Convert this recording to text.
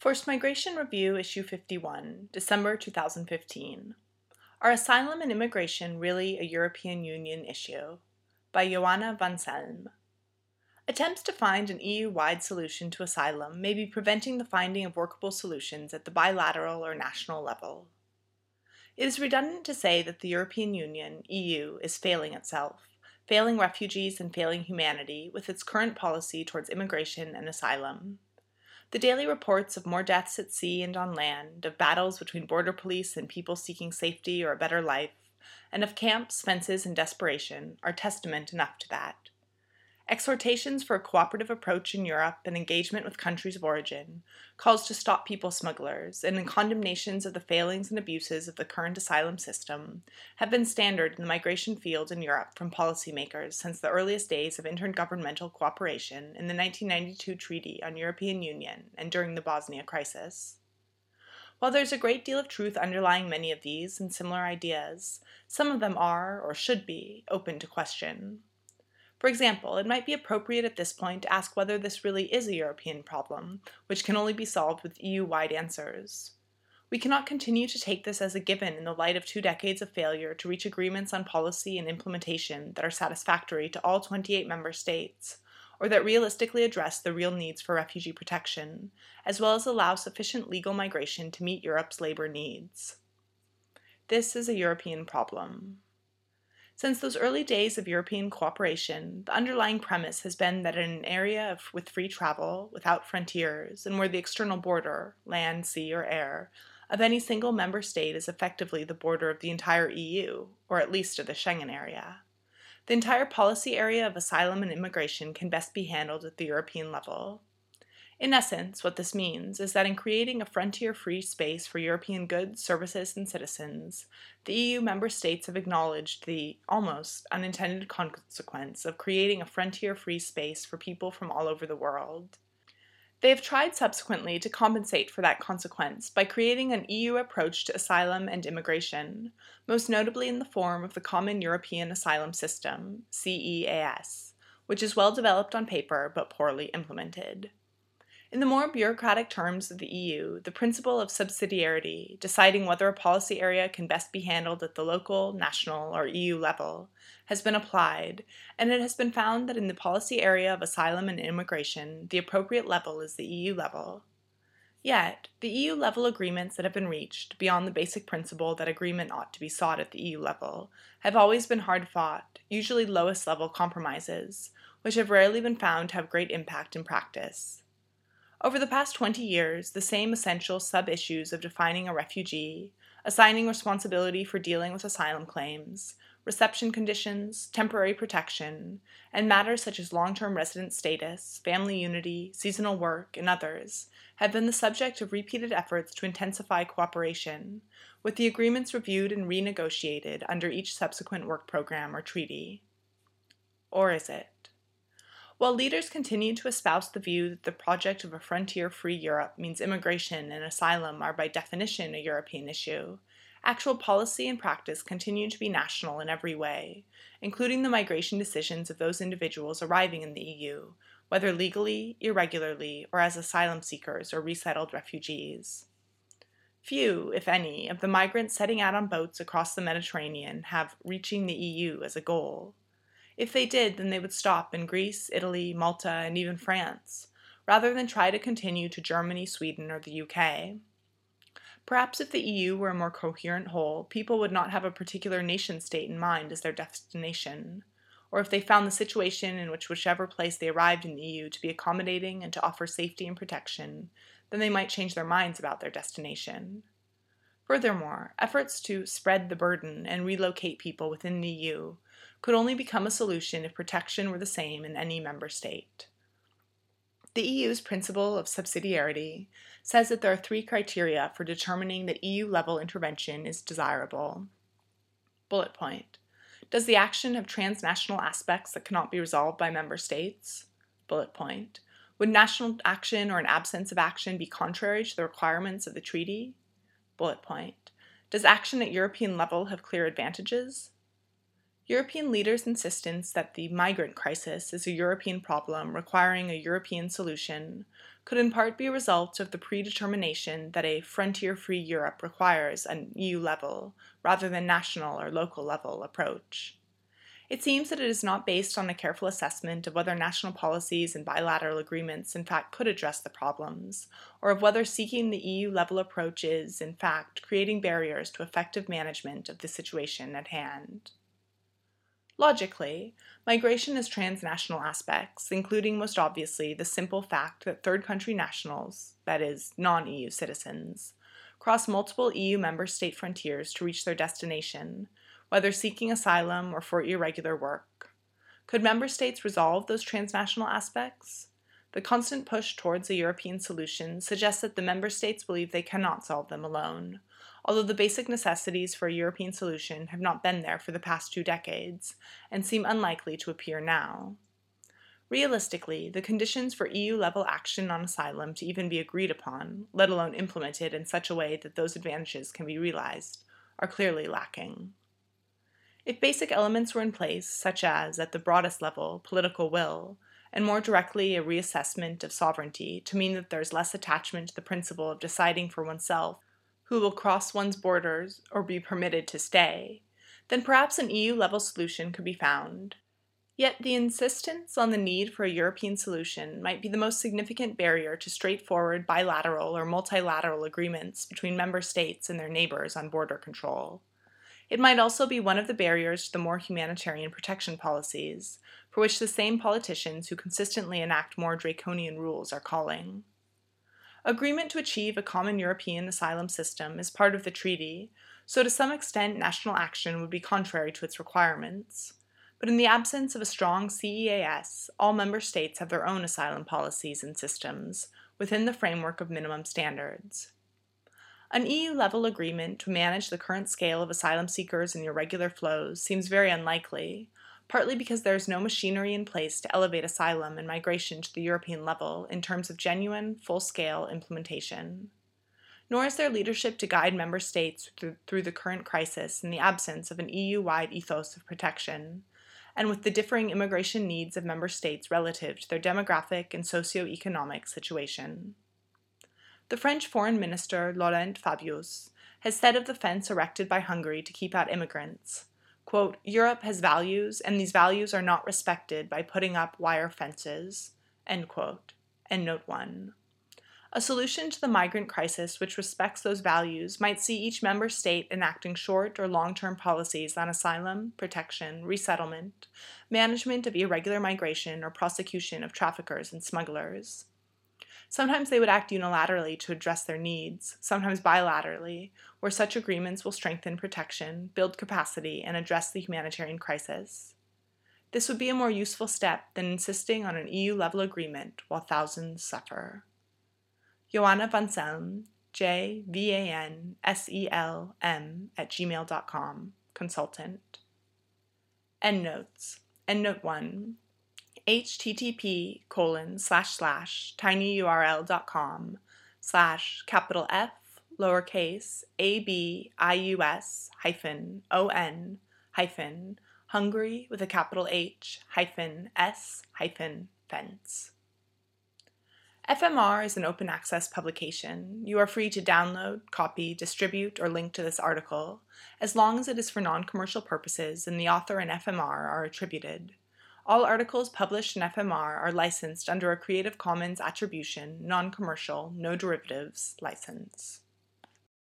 Forced Migration Review, Issue 51, December 2015. Are Asylum and Immigration Really a European Union Issue? By Joanna van Selm. Attempts to find an EU wide solution to asylum may be preventing the finding of workable solutions at the bilateral or national level. It is redundant to say that the European Union, EU, is failing itself, failing refugees and failing humanity with its current policy towards immigration and asylum. The daily reports of more deaths at sea and on land, of battles between border police and people seeking safety or a better life, and of camps, fences, and desperation are testament enough to that. Exhortations for a cooperative approach in Europe and engagement with countries of origin, calls to stop people smugglers, and condemnations of the failings and abuses of the current asylum system have been standard in the migration field in Europe from policymakers since the earliest days of intergovernmental cooperation in the 1992 Treaty on European Union and during the Bosnia crisis. While there's a great deal of truth underlying many of these and similar ideas, some of them are, or should be, open to question. For example, it might be appropriate at this point to ask whether this really is a European problem, which can only be solved with EU wide answers. We cannot continue to take this as a given in the light of two decades of failure to reach agreements on policy and implementation that are satisfactory to all 28 member states, or that realistically address the real needs for refugee protection, as well as allow sufficient legal migration to meet Europe's labor needs. This is a European problem. Since those early days of European cooperation, the underlying premise has been that in an area of, with free travel, without frontiers, and where the external border, land, sea, or air, of any single member state is effectively the border of the entire EU, or at least of the Schengen area. The entire policy area of asylum and immigration can best be handled at the European level. In essence, what this means is that in creating a frontier free space for European goods, services, and citizens, the EU member states have acknowledged the almost unintended consequence of creating a frontier free space for people from all over the world. They have tried subsequently to compensate for that consequence by creating an EU approach to asylum and immigration, most notably in the form of the Common European Asylum System, CEAS, which is well developed on paper but poorly implemented. In the more bureaucratic terms of the EU, the principle of subsidiarity, deciding whether a policy area can best be handled at the local, national, or EU level, has been applied, and it has been found that in the policy area of asylum and immigration, the appropriate level is the EU level. Yet, the EU level agreements that have been reached, beyond the basic principle that agreement ought to be sought at the EU level, have always been hard fought, usually lowest level compromises, which have rarely been found to have great impact in practice. Over the past 20 years, the same essential sub issues of defining a refugee, assigning responsibility for dealing with asylum claims, reception conditions, temporary protection, and matters such as long term resident status, family unity, seasonal work, and others have been the subject of repeated efforts to intensify cooperation, with the agreements reviewed and renegotiated under each subsequent work program or treaty. Or is it? While leaders continue to espouse the view that the project of a frontier free Europe means immigration and asylum are by definition a European issue, actual policy and practice continue to be national in every way, including the migration decisions of those individuals arriving in the EU, whether legally, irregularly, or as asylum seekers or resettled refugees. Few, if any, of the migrants setting out on boats across the Mediterranean have reaching the EU as a goal. If they did, then they would stop in Greece, Italy, Malta, and even France, rather than try to continue to Germany, Sweden, or the UK. Perhaps if the EU were a more coherent whole, people would not have a particular nation state in mind as their destination, or if they found the situation in which whichever place they arrived in the EU to be accommodating and to offer safety and protection, then they might change their minds about their destination. Furthermore, efforts to spread the burden and relocate people within the EU could only become a solution if protection were the same in any member state. The EU's principle of subsidiarity says that there are three criteria for determining that EU level intervention is desirable. Bullet point Does the action have transnational aspects that cannot be resolved by member states? Bullet point Would national action or an absence of action be contrary to the requirements of the treaty? Bullet point Does action at European level have clear advantages? European leaders' insistence that the migrant crisis is a European problem requiring a European solution could in part be a result of the predetermination that a frontier free Europe requires an EU level, rather than national or local level, approach. It seems that it is not based on a careful assessment of whether national policies and bilateral agreements in fact could address the problems, or of whether seeking the EU level approach is, in fact, creating barriers to effective management of the situation at hand. Logically, migration has transnational aspects, including most obviously the simple fact that third country nationals, that is, non EU citizens, cross multiple EU member state frontiers to reach their destination, whether seeking asylum or for irregular work. Could member states resolve those transnational aspects? The constant push towards a European solution suggests that the member states believe they cannot solve them alone, although the basic necessities for a European solution have not been there for the past two decades and seem unlikely to appear now. Realistically, the conditions for EU level action on asylum to even be agreed upon, let alone implemented in such a way that those advantages can be realized, are clearly lacking. If basic elements were in place, such as, at the broadest level, political will, and more directly a reassessment of sovereignty to mean that there is less attachment to the principle of deciding for oneself who will cross one's borders or be permitted to stay, then perhaps an EU level solution could be found. Yet the insistence on the need for a European solution might be the most significant barrier to straightforward bilateral or multilateral agreements between member states and their neighbors on border control. It might also be one of the barriers to the more humanitarian protection policies, for which the same politicians who consistently enact more draconian rules are calling. Agreement to achieve a common European asylum system is part of the treaty, so to some extent national action would be contrary to its requirements. But in the absence of a strong CEAS, all member states have their own asylum policies and systems within the framework of minimum standards. An EU level agreement to manage the current scale of asylum seekers and irregular flows seems very unlikely, partly because there is no machinery in place to elevate asylum and migration to the European level in terms of genuine, full scale implementation. Nor is there leadership to guide member states through, the current crisis in the absence of an EU wide ethos of protection, and with the differing immigration needs of member states relative to their demographic and socio-economic situation. The French Foreign Minister Laurent Fabius has said of the fence erected by Hungary to keep out immigrants quote, Europe has values, and these values are not respected by putting up wire fences, end quote. End note 1. A solution to the migrant crisis which respects those values might see each member state enacting short or long term policies on asylum, protection, resettlement, management of irregular migration, or prosecution of traffickers and smugglers. Sometimes they would act unilaterally to address their needs, sometimes bilaterally, where such agreements will strengthen protection, build capacity, and address the humanitarian crisis. This would be a more useful step than insisting on an EU level agreement while thousands suffer. Joanna Van Selm, J V A N S E L M at gmail.com, consultant. Endnotes. Endnote 1 http colon slash slash tinyurl.com slash capital F lowercase a b i u s hyphen o n hyphen Hungary with a capital H hyphen S hyphen fence. FMR is an open access publication. You are free to download, copy, distribute, or link to this article, as long as it is for non commercial purposes and the author and FMR are attributed. All articles published in FMR are licensed under a Creative Commons Attribution, Non Commercial, No Derivatives license.